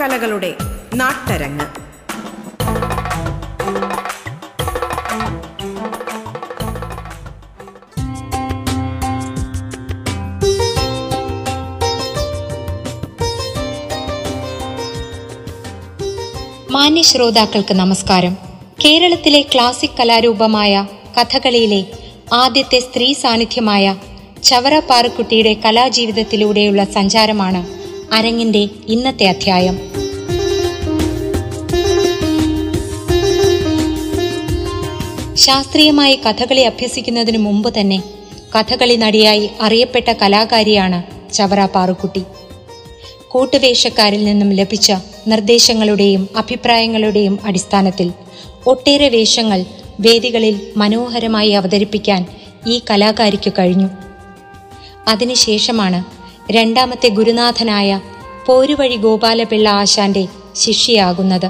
കലകളുടെ നാട്ടരങ്ങ്. മാന്യ ശ്രോതാക്കൾക്ക് നമസ്കാരം. കേരളത്തിലെ ക്ലാസിക് കലാരൂപമായ കഥകളിയിലെ ആദ്യത്തെ സ്ത്രീ സാന്നിധ്യമായ ചവറ പാറക്കുട്ടിയുടെ കലാജീവിതത്തിലൂടെയുള്ള സഞ്ചാരമാണ് അരങ്ങിന്റെ ഇന്നത്തെ അധ്യായം. ശാസ്ത്രീയമായി കഥകളി അഭ്യസിക്കുന്നതിനു മുമ്പ് തന്നെ കഥകളി നടിയായി അറിയപ്പെട്ട കലാകാരിയാണ് ചവറ പാറുക്കുട്ടി. കൂട്ടുവേഷക്കാരിൽ നിന്നും ലഭിച്ച നിർദ്ദേശങ്ങളുടെയും അഭിപ്രായങ്ങളുടെയും അടിസ്ഥാനത്തിൽ ഒട്ടേറെ വേഷങ്ങൾ വേദികളിൽ മനോഹരമായി അവതരിപ്പിക്കാൻ ഈ കലാകാരിക്ക് കഴിഞ്ഞു. അതിനുശേഷമാണ് രണ്ടാമത്തെ ഗുരുനാഥനായ പോരുവഴി ഗോപാലപിള്ള ആശാന്റെ ശിഷ്യയാകുന്നത്.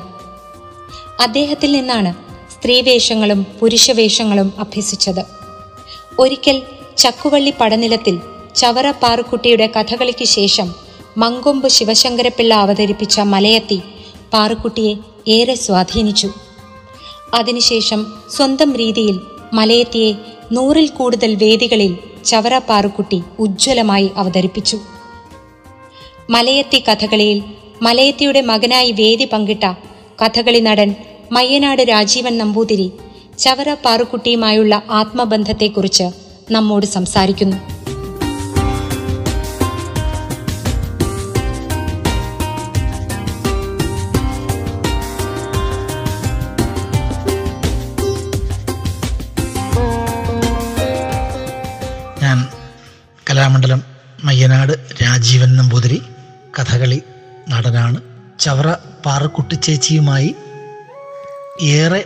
അദ്ദേഹത്തിൽ നിന്നാണ് സ്ത്രീവേഷങ്ങളും പുരുഷവേഷങ്ങളും അഭ്യസിച്ചത്. ഒരിക്കൽ ചക്കുവള്ളി പടനിലത്തിൽ ചവറ പാറുക്കുട്ടിയുടെ കഥകളിക്ക് ശേഷം മങ്കൊമ്പ് ശിവശങ്കരപ്പിള്ള അവതരിപ്പിച്ച മലയത്തി പാറുക്കുട്ടിയെ ഏറെ സ്വാധീനിച്ചു. അതിനുശേഷം സ്വന്തം രീതിയിൽ മലയത്തിയെ നൂറിൽ കൂടുതൽ വേദികളിൽ ചവറ പാറുക്കുട്ടി ഉജ്ജ്വലമായി അവതരിപ്പിച്ചു. മലയത്തി കഥകളിയിൽ മലയത്തിയുടെ മകനായി വേദി പങ്കിട്ട കഥകളി നടൻ മയ്യനാട് രാജീവൻ നമ്പൂതിരി ചവറ പാറുക്കുട്ടിയുമായുള്ള ആത്മബന്ധത്തെക്കുറിച്ച് നമ്മോട് സംസാരിക്കുന്നു. ചവറ പാറക്കുട്ടി ചേച്ചിയുമായി ഏറെ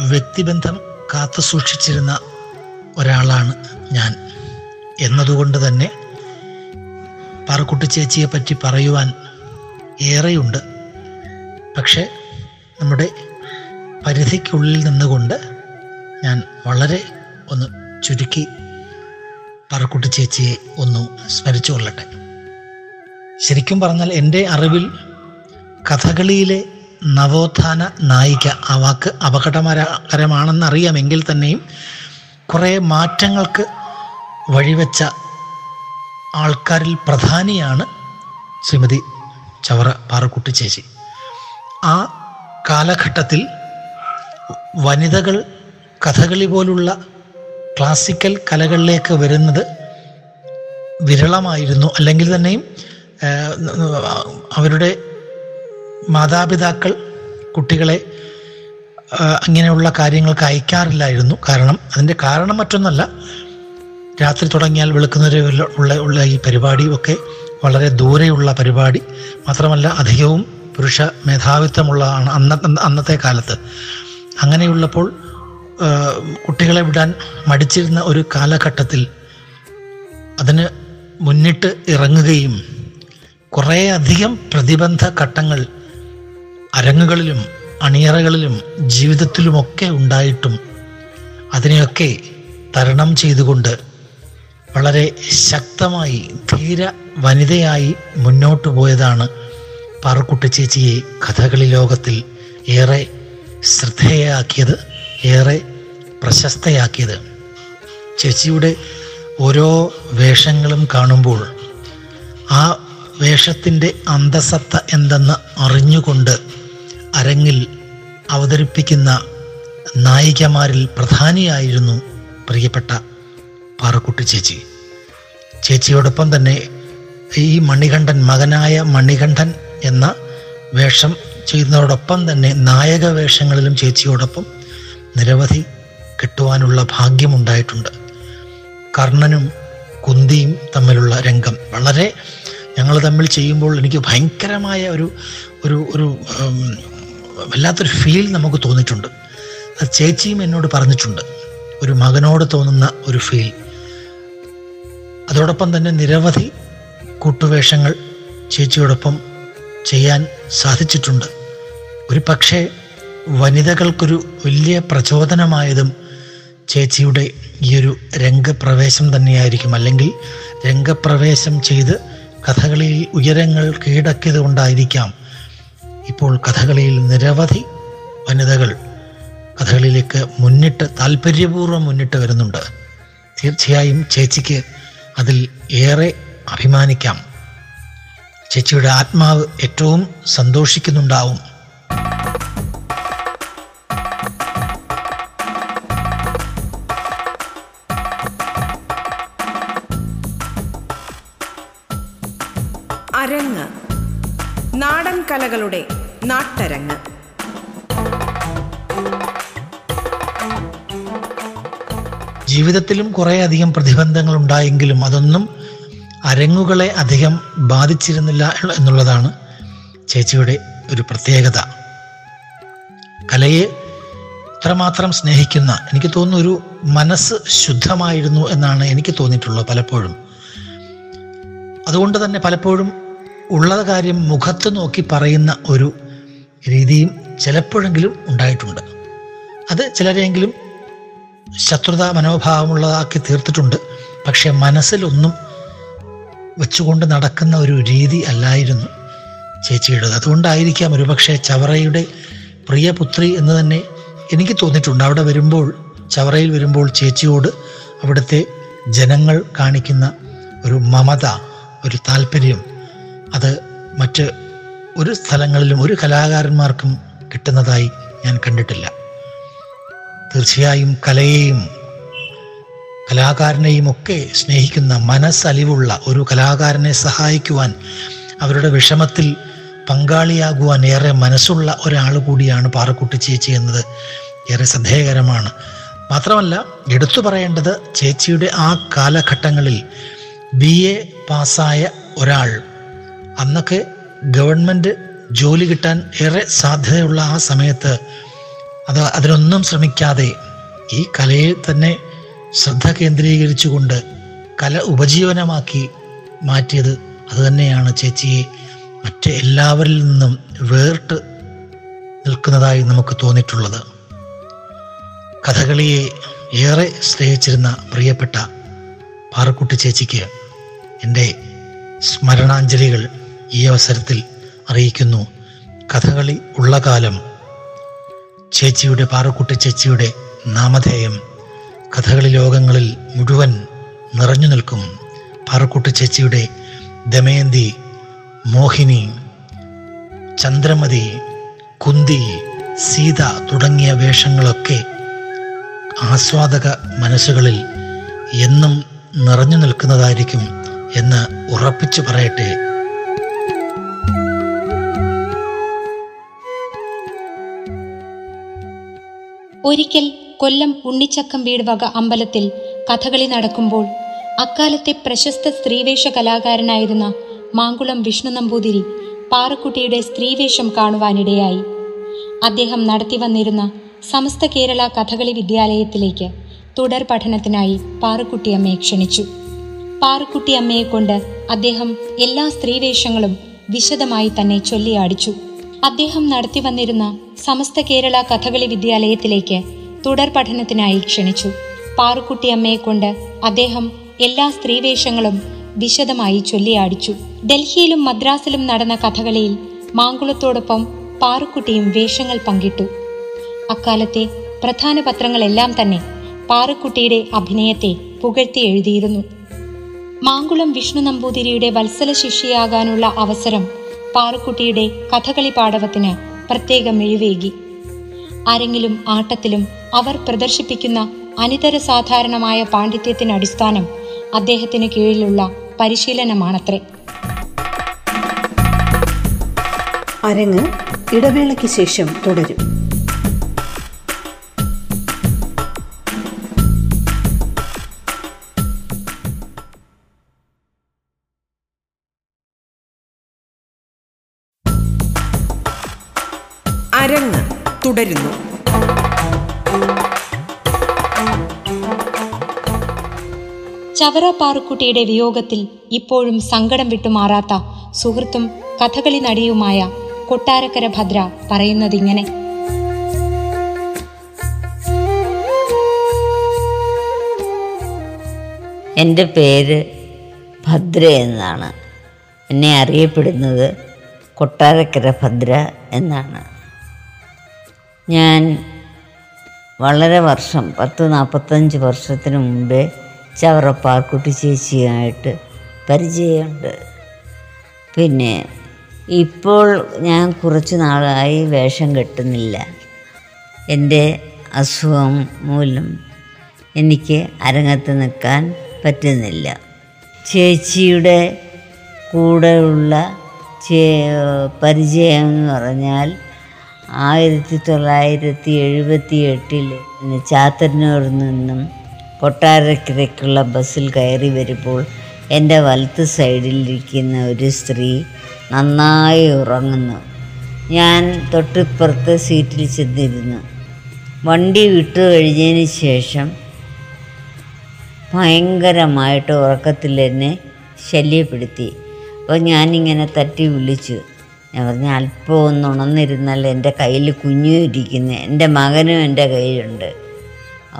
വ്യക്തിബന്ധം കാത്തു സൂക്ഷിച്ചിരുന്ന ഒരാളാണ് ഞാൻ. എന്നതുകൊണ്ട് തന്നെ പാറക്കുട്ടി ചേച്ചിയെ പറ്റി പറയുവാൻ ഏറെയുണ്ട്. പക്ഷേ നമ്മുടെ പരിധിക്കുള്ളിൽ നിന്നുകൊണ്ട് ഞാൻ വളരെ ഒന്ന് ചുരുക്കി പറക്കുട്ടി ചേച്ചിയെ ഒന്ന് സ്മരിച്ചു കൊള്ളട്ടെ. ശരിക്കും പറഞ്ഞാൽ എന്റെ അറിവിൽ കഥകളിയിലെ നവോത്ഥാന നായിക ആ വാക്ക് അപകടകരമാണെന്ന് അറിയാമെങ്കിൽ തന്നെയും കുറേ മാറ്റങ്ങൾക്ക് വഴിവെച്ച ആൾക്കാരിൽ പ്രധാനിയാണ് ശ്രീമതി ചവറ പാറക്കുട്ടി ചേച്ചി. ആ കാലഘട്ടത്തിൽ വനിതകൾ കഥകളി പോലുള്ള ക്ലാസിക്കൽ കലകളിലേക്ക് വരുന്നത് വിരളമായിരുന്നു. അല്ലെങ്കിൽ തന്നെയും അവരുടെ മാതാപിതാക്കൾ കുട്ടികളെ അങ്ങനെയുള്ള കാര്യങ്ങൾക്ക് അയക്കാറില്ലായിരുന്നു. കാരണം അതിന്റെ കാരണം മറ്റൊന്നല്ല രാത്രി തുടങ്ങിയാൽ വെളുക്കുന്നവരെ ഉള്ള ഉള്ള ഈ പരിപാടി ഒക്കെ വളരെ ദൂരെയുള്ള പരിപാടി. മാത്രമല്ല അധികവും പുരുഷ മേധാവിത്വമുള്ളതാണ് അന്ന അന്നത്തെ കാലത്ത്. അങ്ങനെയുള്ളപ്പോൾ കുട്ടികളെ വിടാൻ മടിച്ചിരുന്ന ഒരു കാലഘട്ടത്തിൽ അതിന് മുന്നിട്ട് ഇറങ്ങുകയും കുറേയധികം പ്രതിബന്ധ ഘട്ടങ്ങൾ അരങ്ങുകളിലും അണിയറകളിലും ജീവിതത്തിലുമൊക്കെ ഉണ്ടായിട്ടും അതിനെയൊക്കെ തരണം ചെയ്തുകൊണ്ട് വളരെ ശക്തമായി ധീര വനിതയായി മുന്നോട്ടു പോയതാണ് പാറക്കുട്ടി ചേച്ചിയെ കഥകളി ലോകത്തിൽ ഏറെ ശ്രദ്ധേയയാക്കിയത് ഏറെ പ്രശസ്തയാക്കിയത്. ചേച്ചിയുടെ ഓരോ വേഷങ്ങളും കാണുമ്പോൾ ആ വേഷത്തിന്റെ അന്തസത്ത എന്തെന്ന് അറിഞ്ഞുകൊണ്ട് അരങ്ങിൽ അവതരിപ്പിക്കുന്ന നായികമാരിൽ പ്രധാനിയായിരുന്നു പ്രിയപ്പെട്ട പാറക്കുട്ടി ചേച്ചി. ചേച്ചിയോടൊപ്പം തന്നെ ഈ മണികണ്ഠൻ മകനായ മണികണ്ഠൻ എന്ന വേഷം ചെയ്യുന്നതോടൊപ്പം തന്നെ നായക വേഷങ്ങളിലും ചേച്ചിയോടൊപ്പം നിരവധി കിട്ടുവാനുള്ള ഭാഗ്യമുണ്ടായിട്ടുണ്ട്. കർണനും കുന്തിയും തമ്മിലുള്ള രംഗം വളരെ ഞങ്ങൾ തമ്മിൽ ചെയ്യുമ്പോൾ എനിക്ക് ഭയങ്കരമായ ഒരു ഒരു ഒരു വല്ലാത്തൊരു ഫീൽ നമുക്ക് തോന്നിയിട്ടുണ്ട്. അത് ചേച്ചിയും എന്നോട് പറഞ്ഞിട്ടുണ്ട്. ഒരു മകനോട് തോന്നുന്ന ഒരു ഫീൽ അതോടൊപ്പം തന്നെ നിരവധി കൂട്ടുവേഷങ്ങൾ ചേച്ചിയോടൊപ്പം ചെയ്യാൻ സാധിച്ചിട്ടുണ്ട്. ഒരു പക്ഷേ വനിതകൾക്കൊരു വലിയ പ്രചോദനമായതും ചേച്ചിയുടെ ഈ ഒരു രംഗപ്രവേശം തന്നെയായിരിക്കും. അല്ലെങ്കിൽ രംഗപ്രവേശം ചെയ്ത് കഥകളിയിൽ ഉയരങ്ങൾ കീഴടക്കിയത് കൊണ്ടായിരിക്കാം ഇപ്പോൾ കഥകളിയിൽ നിരവധി വനിതകൾ കഥകളിയിലേക്ക് മുന്നിട്ട് താല്പര്യപൂർവം മുന്നിട്ട് വരുന്നുണ്ട്. തീർച്ചയായും ചേച്ചിക്ക് അതിൽ ഏറെ അഭിമാനിക്കാം. ചേച്ചിയുടെ ആത്മാവ് ഏറ്റവും സന്തോഷിക്കുന്നുണ്ടാവും. നാടൻ കലകളുടെ നാട്ടരങ്ങ്. ജീവിതത്തിലും കുറേയധികം പ്രതിബന്ധങ്ങൾ ഉണ്ടായെങ്കിലും അതൊന്നും അരങ്ങുകളെ അധികം ബാധിച്ചിരുന്നില്ല എന്നുള്ളതാണ് ചേച്ചിയുടെ ഒരു പ്രത്യേകത. കലയെ ഇത്രമാത്രം സ്നേഹിക്കുന്ന എനിക്ക് തോന്നുന്നു ഒരു മനസ്സ് ശുദ്ധമായിരുന്നു എന്നാണ് എനിക്ക് തോന്നിയിട്ടുള്ളത് പലപ്പോഴും. അതുകൊണ്ട് തന്നെ പലപ്പോഴും ഉള്ള കാര്യം മുഖത്ത് നോക്കി പറയുന്ന ഒരു രീതിയും ചിലപ്പോഴെങ്കിലും ഉണ്ടായിട്ടുണ്ട്. അത് ചിലരെങ്കിലും ശത്രുതാ മനോഭാവമുള്ളതാക്കി തീർത്തിട്ടുണ്ട്. പക്ഷെ മനസ്സിലൊന്നും വെച്ചുകൊണ്ട് നടക്കുന്ന ഒരു രീതി അല്ലായിരുന്നു ചേച്ചിയുടേത്. അതുകൊണ്ടായിരിക്കാം ഒരുപക്ഷെ ചവറയുടെ പ്രിയപുത്രി എന്ന് തന്നെ എനിക്ക് തോന്നിയിട്ടുണ്ട്. അവിടെ വരുമ്പോൾ ചവറയിൽ വരുമ്പോൾ ചേച്ചിയോട് അവിടുത്തെ ജനങ്ങൾ കാണിക്കുന്ന ഒരു മമത ഒരു താല്പര്യം അത് മറ്റ് ഒരു സ്ഥലങ്ങളിലും ഒരു കലാകാരന്മാർക്കും കിട്ടുന്നതായി ഞാൻ കണ്ടിട്ടില്ല. തീർച്ചയായും കലയെയും കലാകാരനെയും ഒക്കെ സ്നേഹിക്കുന്ന മനസ്സലിവുള്ള ഒരു കലാകാരനെ സഹായിക്കുവാൻ അവരുടെ വിഷമത്തിൽ പങ്കാളിയാകുവാൻ ഏറെ മനസ്സുള്ള ഒരാൾ കൂടിയാണ് പാറക്കുട്ടി ചേച്ചി എന്നത് ഏറെ ശ്രദ്ധേയകരമാണ്. മാത്രമല്ല എടുത്തു പറയേണ്ടത് ചേച്ചിയുടെ ആ കാലഘട്ടങ്ങളിൽ ബി എ പാസ്സായ ഒരാൾ അന്നൊക്കെ ഗവൺമെന്റ് ജോലി കിട്ടാൻ ഏറെ സാധ്യതയുള്ള ആ സമയത്ത് അത് അതിനൊന്നും ശ്രമിക്കാതെ ഈ കലയെ തന്നെ ശ്രദ്ധ കേന്ദ്രീകരിച്ചുകൊണ്ട് കല ഉപജീവനമാക്കി മാറ്റിയത് അതുതന്നെയാണ് ചേച്ചിയെ മറ്റ് എല്ലാവരിൽ നിന്നും വേറിട്ട് നിൽക്കുന്നതായി നമുക്ക് തോന്നിയിട്ടുള്ളത്. കഥകളിയെ ഏറെ സ്നേഹിച്ചിരുന്ന പ്രിയപ്പെട്ട പാറക്കുട്ടി ചേച്ചിക്ക് എന്റെ സ്മരണാഞ്ജലികൾ ഈ അവസരത്തിൽ അറിയിക്കുന്നു. കഥകളി ഉള്ള കാലം. ചേച്ചിയുടെ പാറക്കുട്ടി ചേച്ചിയുടെ നാമധേയം. കഥകളി ലോകങ്ങളിൽ മുഴുവൻ നിറഞ്ഞു നിൽക്കും. പാറക്കുട്ടി ചേച്ചിയുടെ ദമയന്തി മോഹിനി ചന്ദ്രമതി കുന്തി സീത തുടങ്ങിയ വേഷങ്ങളൊക്കെ ആസ്വാദക മനസ്സുകളിൽ എന്നും നിറഞ്ഞു നിൽക്കുന്നതായിരിക്കും എന്ന് ഉറപ്പിച്ചു പറയട്ടെ. ഒരിക്കൽ കൊല്ലം ഉണ്ണിച്ചക്കം വീട് വക അമ്പലത്തിൽ കഥകളി നടക്കുമ്പോൾ അക്കാലത്തെ പ്രശസ്ത സ്ത്രീവേഷ കലാകാരനായിരുന്ന മാങ്കുളം വിഷ്ണു നമ്പൂതിരി പാറക്കുട്ടിയുടെ സ്ത്രീവേഷം കാണുവാനിടയായി. അദ്ദേഹം നടത്തി വന്നിരുന്ന സമസ്ത കേരള കഥകളി വിദ്യാലയത്തിലേക്ക് തുടർ പഠനത്തിനായി പാറക്കുട്ടിയമ്മയെ ക്ഷണിച്ചു. പാറക്കുട്ടിയമ്മയെ കൊണ്ട് അദ്ദേഹം എല്ലാ സ്ത്രീവേഷങ്ങളും വിശദമായി തന്നെ ചൊല്ലിയാടിച്ചു. അദ്ദേഹം നടത്തി വന്നിരുന്ന സമസ്ത കേരള കഥകളി വിദ്യാലയത്തിലേക്ക് തുടർ പഠനത്തിനായി ക്ഷണിച്ചു. പാറുക്കുട്ടിയമ്മയെ കൊണ്ട് അദ്ദേഹം എല്ലാ സ്ത്രീവേഷങ്ങളും വിശദമായി ചൊല്ലിയാടിച്ചു. ഡൽഹിയിലും മദ്രാസിലും നടന്ന കഥകളിയിൽ മാങ്കുളത്തോടൊപ്പം പാറുക്കുട്ടിയും വേഷങ്ങൾ പങ്കിട്ടു. അക്കാലത്തെ പ്രധാന പത്രങ്ങളെല്ലാം തന്നെ പാറുക്കുട്ടിയുടെ അഭിനയത്തെ പുകഴ്ത്തി എഴുതിയിരുന്നു. മാങ്കുളം വിഷ്ണു നമ്പൂതിരിയുടെ വത്സല ശിഷ്യയാകാനുള്ള അവസരം പാറുക്കുട്ടിയുടെ കഥകളി പാടവത്തിന് പ്രത്യേക മിഴിവേകി അരങ്ങിലും ആട്ടത്തിലും അവർ പ്രദർശിപ്പിക്കുന്ന അനിതര സാധാരണമായ പാണ്ഡിത്യത്തിന് അടിസ്ഥാനം അദ്ദേഹത്തിന് കീഴിലുള്ള പരിശീലനമാണത്രേ. അരങ്ങ് ഇടവേളയ്ക്ക് ശേഷം തുടരും. തുടരുന്നു ചവറ പാറുക്കുട്ടിയുടെ വിയോഗത്തിൽ ഇപ്പോഴും സങ്കടം വിട്ടുമാറാത്ത സുഹൃത്തും കഥകളി നടിയുമായ കൊട്ടാരക്കര ഭദ്ര പറയുന്നതിങ്ങനെ. എന്റെ പേര് ഭദ്ര എന്നാണ്. എന്നെ അറിയപ്പെടുന്നത് കൊട്ടാരക്കര ഭദ്ര എന്നാണ്. ഞാൻ വളരെ വർഷം പത്ത് നാൽപ്പത്തഞ്ച് വർഷത്തിന് മുമ്പേ ചവറ പാർക്കുട്ടി ചേച്ചിയായിട്ട് പരിചയമുണ്ട്. പിന്നെ ഇപ്പോൾ ഞാൻ കുറച്ച് നാളായി വേഷം കെട്ടുന്നില്ല. എന്റെ അസുഖം മൂലം എനിക്ക് അരങ്ങത്ത് നിൽക്കാൻ പറ്റുന്നില്ല. ചേച്ചിയുടെ കൂടെയുള്ള പരിചയം എന്ന് പറഞ്ഞാൽ ആയിരത്തി തൊള്ളായിരത്തി എഴുപത്തി എട്ടിൽ ചാത്തന്നൂരിൽ നിന്നും കൊട്ടാരക്കരയ്ക്കുള്ള ബസ്സിൽ കയറി വരുമ്പോൾ എന്റെ വലത്ത് സൈഡിലിരിക്കുന്ന ഒരു സ്ത്രീ നന്നായി ഉറങ്ങുന്നു. ഞാൻ തൊട്ടിപ്പുറത്തെ സീറ്റിൽ ചെന്നിരുന്നു. വണ്ടി വിട്ടു കഴിഞ്ഞതിന് ശേഷം ഭയങ്കരമായിട്ട് ഉറക്കത്തിൽ എന്നെ ശല്യപ്പെടുത്തി. അപ്പോൾ ഞാനിങ്ങനെ തട്ടി വിളിച്ചു. ഞാൻ പറഞ്ഞു അല്പം ഒന്ന് ഉണർന്നിരുന്നാൽ എന്റെ കയ്യിൽ കുഞ്ഞു ഇരിക്കുന്നു? എന്റെ മകനും എന്റെ കയ്യിലുണ്ട്.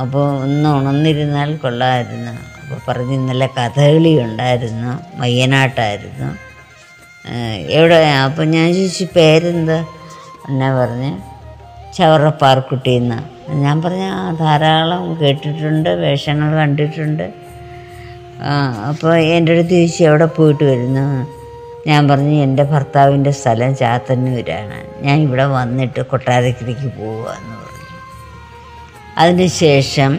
അപ്പോൾ ഒന്ന് ഉണർന്നിരുന്നാൽ കൊള്ളാമായിരുന്നു. അപ്പോൾ പറഞ്ഞ് ഇന്നലെ കഥകളി ഉണ്ടായിരുന്നു മയ്യനാട്ടായിരുന്നു. എവിടെ? അപ്പോൾ ഞാൻ ചോദിച്ചു പേരെന്താ? എന്നെ പറഞ്ഞ് ചവറ പാർക്കുട്ടി എന്ന് ഞാൻ പറഞ്ഞ "ആ, ധാരാളം കേട്ടിട്ടുണ്ട് വേഷങ്ങൾ കണ്ടിട്ടുണ്ട്. അപ്പോൾ എന്റെ അടുത്ത് ചോദിച്ചു എവിടെ പോയിട്ട് വരുന്നു? ഞാൻ പറഞ്ഞു എന്റെ ഭർത്താവിന്റെ സ്ഥലം ചാത്തന്നൂരാണ്. ഞാൻ ഇവിടെ വന്നിട്ട് കൊട്ടാരക്കരയ്ക്ക് പോവുക എന്ന് പറഞ്ഞു. അതിനുശേഷം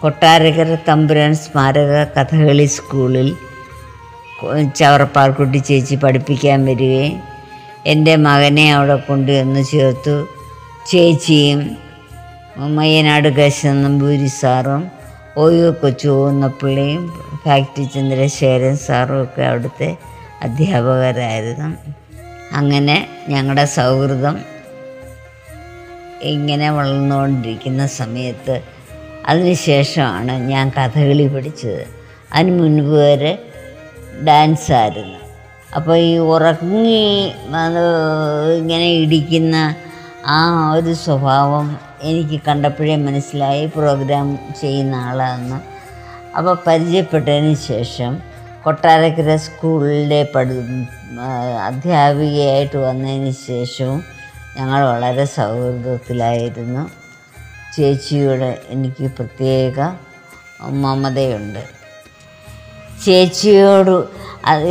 കൊട്ടാരക്കര തമ്പുരാൻ സ്മാരക കഥകളി സ്കൂളിൽ ചവറപ്പാർക്കുട്ടി ചേച്ചി പഠിപ്പിക്കാൻ വരികയും എന്റെ മകനെ അവിടെ കൊണ്ടുവന്ന് ചേർത്തു. ചേച്ചിയും മയ്യനാട് കേശവൻ നമ്പൂരി സാറും ഓയോ കൊച്ചു ഓന്നപ്പിള്ളിയും ഫാക്ടറി ചന്ദ്രശേഖരൻ സാറും ഒക്കെ അവിടുത്തെ അധ്യാപകരായിരുന്നു. അങ്ങനെ ഞങ്ങളുടെ സൗഹൃദം ഇങ്ങനെ വളർന്നുകൊണ്ടിരിക്കുന്ന സമയത്ത് അതിനുശേഷമാണ് ഞാൻ കഥകളി പഠിച്ചത്. അതിന് മുൻപ് വരെ ഡാൻസായിരുന്നു. അപ്പോൾ ഈ ഉറങ്ങി ഇങ്ങനെ ഇടിക്കുന്ന ആ ഒരു സ്വഭാവം എനിക്ക് കണ്ടപ്പോഴേ മനസ്സിലായി. പ്രോഗ്രാം ചെയ്യുന്ന ആളാണെന്ന്. അപ്പോൾ പരിചയപ്പെട്ടതിന് ശേഷം കൊട്ടാരക്കര സ്കൂളിലെ പഠി അധ്യാപികയായിട്ട് വന്നതിന് ശേഷവും ഞങ്ങൾ വളരെ സൗഹൃദത്തിലായിരുന്നു. ചേച്ചിയോട് എനിക്ക് പ്രത്യേക മമതയുണ്ട്. ചേച്ചിയോട്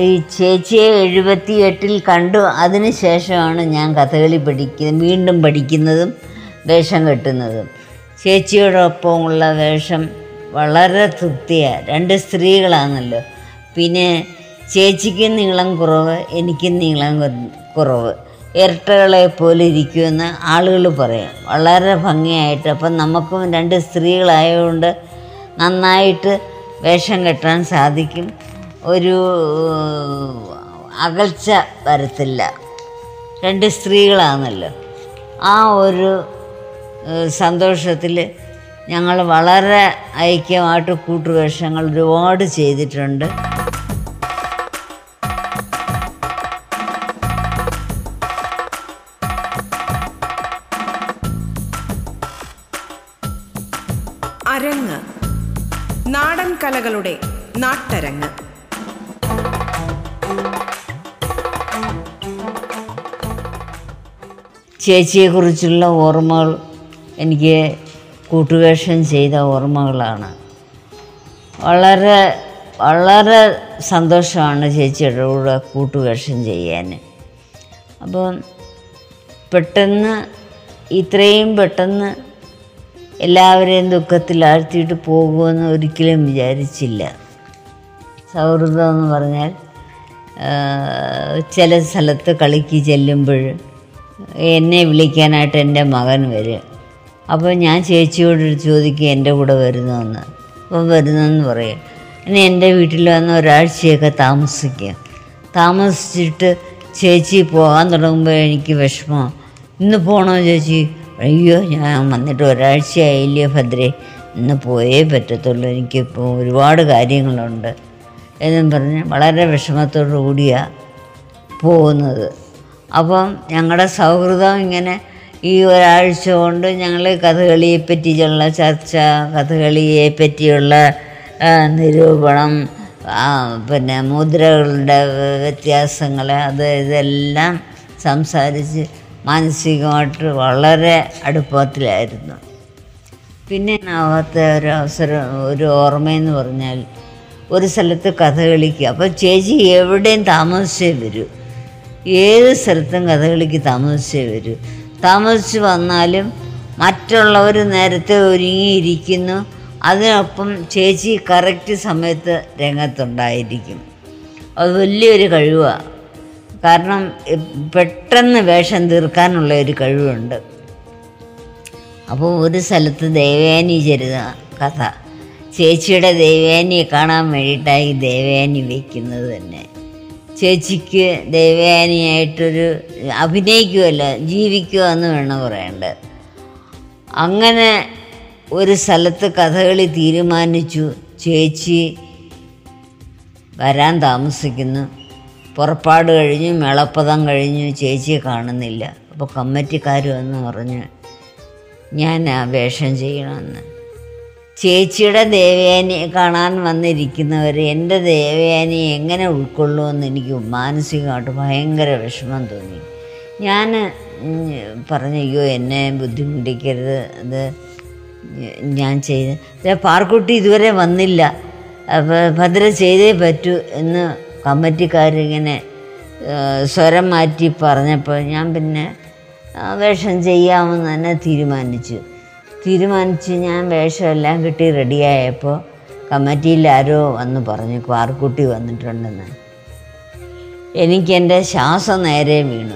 ഈ ചേച്ചിയെ എഴുപത്തി എട്ടിൽ കണ്ടു. അതിന് ശേഷമാണ് ഞാൻ കഥകളി പഠിക്കുന്നത് വീണ്ടും പഠിക്കുന്നതും വേഷം കെട്ടുന്നതും. ചേച്ചിയോടൊപ്പമുള്ള വേഷം വളരെ തൃപ്തിയാണ് രണ്ട് സ്ത്രീകളാണല്ലോ. പിന്നെ ചേച്ചിക്ക് നീളം കുറവ് എനിക്ക് നീളം കുറവ്. ഇരട്ടകളെ പോലെ ഇരിക്കുമെന്ന് ആളുകൾ പറയും. വളരെ ഭംഗിയായിട്ട്. അപ്പം നമുക്കും രണ്ട് സ്ത്രീകളായതുകൊണ്ട് നന്നായിട്ട് വേഷം കെട്ടാൻ സാധിക്കും. ഒരു അകൽച്ച വരത്തില്ല. രണ്ട് സ്ത്രീകളാണല്ലോ. ആ ഒരു സന്തോഷത്തിൽ ഞങ്ങൾ വളരെ ഐക്യമായിട്ട് കൂട്ടുവേഷങ്ങൾ ഒരുപാട് ചെയ്തിട്ടുണ്ട്. നാട്ടരങ്ങ്. ചേച്ചിയെക്കുറിച്ചുള്ള ഓർമ്മകൾ എനിക്ക് കൂട്ടുവേഷം ചെയ്ത ഓർമ്മകളാണ്. വളരെ വളരെ സന്തോഷമാണ് ചേച്ചിയുടെ കൂടെ കൂട്ടുവേഷം ചെയ്യാൻ. അപ്പം പെട്ടെന്ന് ഇത്രയും പെട്ടെന്ന് എല്ലാവരെയും ദുഃഖത്തിലാഴ്ത്തിയിട്ട് പോകുമെന്ന് ഒരിക്കലും വിചാരിച്ചില്ല. സൗഹൃദം എന്ന് പറഞ്ഞാൽ ചില സ്ഥലത്ത് കളിക്ക് ചെല്ലുമ്പോൾ എന്നെ വിളിക്കാനായിട്ട് എന്റെ മകൻ വരും. അപ്പോൾ ഞാൻ ചേച്ചിയോട് ചോദിക്കും എന്റെ കൂടെ വരുന്നതെന്ന്? അപ്പോൾ വരുന്നെന്ന് പറയും. ഇനി എന്റെ വീട്ടിൽ വന്ന് ഒരാഴ്ചയൊക്കെ താമസിക്കും. താമസിച്ചിട്ട് ചേച്ചി പോകാൻ തുടങ്ങുമ്പോൾ എനിക്ക് വിഷമം. ഇന്ന് പോകണോ ചേച്ചി? അയ്യോ ഞാൻ വന്നിട്ട് ഒരാഴ്ചയായില്ലേ ഭദ്രേ. ഇന്ന് പോയേ പറ്റത്തുള്ളൂ. എനിക്കിപ്പോൾ ഒരുപാട് കാര്യങ്ങളുണ്ട്. എന്നും പറഞ്ഞ് വളരെ വിഷമത്തോടു കൂടിയാണ് പോകുന്നത്. അപ്പം ഞങ്ങളുടെ സൗഹൃദം ഇങ്ങനെ ഈ ഒരാഴ്ച കൊണ്ട് ഞങ്ങൾ കഥകളിയെ പറ്റിയുള്ള ചർച്ച കഥകളിയെ പറ്റിയുള്ള നിരൂപണം പിന്നെ മുദ്രകളുടെ വ്യത്യാസങ്ങൾ അത് ഇതെല്ലാം സംസാരിച്ച് മാനസികമായിട്ട് വളരെ അടുപ്പത്തിലായിരുന്നു. പിന്നെ ആവാത്ത ഒരു അവസരം ഒരു ഓർമ്മയെന്ന് പറഞ്ഞാൽ ഒരു സ്ഥലത്ത് കഥകളിക്ക് അപ്പോൾ ചേച്ചി എവിടെയും താമസിച്ചേ വരൂ. ഏത് സ്ഥലത്തും കഥകളിക്ക് താമസിച്ചേ വരൂ. താമസിച്ച് വന്നാലും മറ്റുള്ളവർ നേരത്തെ ഒരുങ്ങിയിരിക്കുന്നു. അതിനൊപ്പം ചേച്ചി കറക്റ്റ് സമയത്ത് രംഗത്തുണ്ടായിരിക്കും. അത് വലിയൊരു കഴിവാണ് കാരണം പെട്ടെന്ന് വേഷം തീർക്കാനുള്ള ഒരു കഴിവുണ്ട്. അപ്പോൾ ഒരു സ്ഥലത്ത് ദേവയാനി ചരിത കഥ. ചേച്ചിയുടെ ദേവയാനിയെ കാണാൻ വേണ്ടിയിട്ടായി ദേവയാനി വയ്ക്കുന്നത് തന്നെ. ചേച്ചിക്ക് ദേവയാനിയായിട്ടൊരു അഭിനയിക്കുമല്ല ജീവിക്കുക എന്ന് വേണം പറയേണ്ടത് അങ്ങനെ ഒരു സ്ഥലത്ത് കഥകളി തീരുമാനിച്ചു. ചേച്ചി വരാൻ താമസിക്കുന്നു. പുറപ്പാട് കഴിഞ്ഞു മേളപ്പദം കഴിഞ്ഞു. ചേച്ചിയെ കാണുന്നില്ല. അപ്പോൾ കമ്മിറ്റിക്കാർ വന്ന് പറഞ്ഞ് ഞാൻ ആ വേഷം ചെയ്യണമെന്ന്. ചേച്ചിയുടെ ദേവയാനിയെ കാണാൻ വന്നിരിക്കുന്നവർ എന്റെ ദേവയാനിയെ എങ്ങനെ ഉൾക്കൊള്ളുമെന്ന് എനിക്ക് മാനസികമായിട്ട് ഭയങ്കര വിഷമം തോന്നി. ഞാൻ പറഞ്ഞു അയ്യോ എന്നെ ബുദ്ധിമുട്ടിക്കരുത്. അത് ഞാൻ ചെയ്ത് പാർക്കുട്ടി ഇതുവരെ വന്നില്ല. ഭദ്ര ചെയ്തേ പറ്റൂ എന്ന് കമ്മിറ്റിക്കാരിങ്ങനെ സ്വരം മാറ്റി പറഞ്ഞപ്പോൾ ഞാൻ പിന്നെ വേഷം ചെയ്യാമെന്ന് തന്നെ തീരുമാനിച്ചു. തീരുമാനിച്ച് ഞാൻ വേഷമെല്ലാം കിട്ടി റെഡിയായപ്പോൾ കമ്മിറ്റിയിൽ ആരോ വന്ന് പറഞ്ഞു പാർക്കുട്ടി വന്നിട്ടുണ്ടെന്ന്. എനിക്കെന്റെ ശ്വാസം നേരെ വീണു.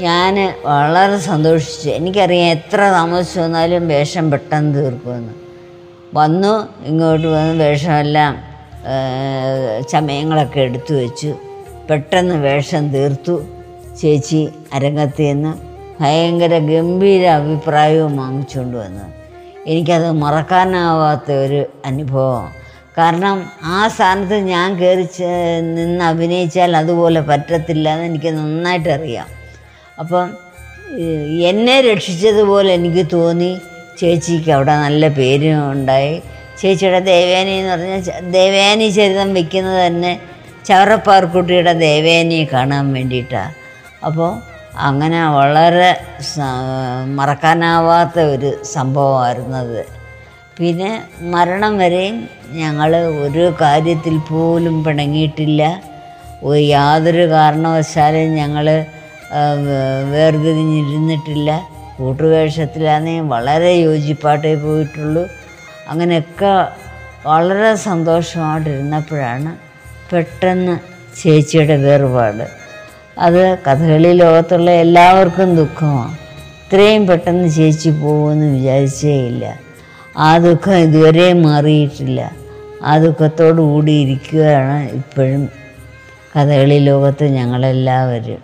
ഞാൻ വളരെ സന്തോഷിച്ചു. എനിക്കറിയാം എത്ര താമസിച്ചു വന്നാലും വേഷം പെട്ടെന്ന് തീർക്കുമെന്ന്. വന്നു ഇങ്ങോട്ട് വന്ന് വേഷമെല്ലാം ആ, ചമയങ്ങളൊക്കെ എടുത്തു വെച്ചു. പെട്ടെന്ന് വേഷം തീർത്തു. ചേച്ചി അരങ്ങത്ത് നിന്ന് ഭയങ്കര ഗംഭീര അഭിപ്രായവും വാങ്ങിച്ചുകൊണ്ട് വന്നു. എനിക്കത് മറക്കാനാവാത്ത ഒരു അനുഭവം. കാരണം ആ സ്ഥാനത്ത് ഞാൻ കയറി നിന്ന് അഭിനയിച്ചാൽ അതുപോലെ പറ്റത്തില്ല എന്ന് എനിക്ക് നന്നായിട്ട് അറിയാം. അപ്പം എന്നെ രക്ഷിച്ചതുപോലെ എനിക്ക് തോന്നി ചേച്ചിക്ക് അവിടെ നല്ല പേരും ഉണ്ടായി. ചേച്ചിയുടെ ദേവേനി എന്ന് പറഞ്ഞാൽ ദേവേനി ചരിതം വെക്കുന്നത് തന്നെ ചവറപ്പാർക്കുട്ടിയുടെ ദേവേനിയെ കാണാൻ വേണ്ടിയിട്ടാണ് അപ്പോൾ അങ്ങനെ വളരെ മറക്കാനാവാത്ത ഒരു സംഭവമായിരുന്നത് പിന്നെ മരണം വരെയും ഞങ്ങൾ ഒരു കാര്യത്തിൽ പോലും പിണങ്ങിയിട്ടില്ല. യാതൊരു കാരണവശാലും ഞങ്ങൾ വേർതിരിഞ്ഞിരുന്നിട്ടില്ല. കൂട്ടുവേഷത്തിലാണെങ്കിൽ വളരെ യോജിപ്പാട്ടേ പോയിട്ടുള്ളൂ. അങ്ങനെയൊക്കെ വളരെ സന്തോഷമായിട്ടിരുന്നപ്പോഴാണ് പെട്ടെന്ന് ചേച്ചിയുടെ വേർപാട്. അത് കഥകളി ലോകത്തുള്ള എല്ലാവർക്കും ദുഃഖമാണ് ഇത്രയും പെട്ടെന്ന് ചേച്ചി പോകുമെന്ന് വിചാരിച്ചേ ഇല്ല. ആ ദുഃഖം ഇതുവരെ മാറിയിട്ടില്ല. ആ ദുഃഖത്തോടു കൂടി ഇരിക്കുകയാണ് ഇപ്പോഴും കഥകളി ലോകത്ത് ഞങ്ങളെല്ലാവരും.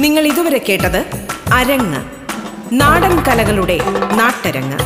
നിങ്ങൾ ഇതുവരെ കേട്ടത് അരങ്ങ് നാടൻ കലകളുടെ നാട്ടരങ്ങ്.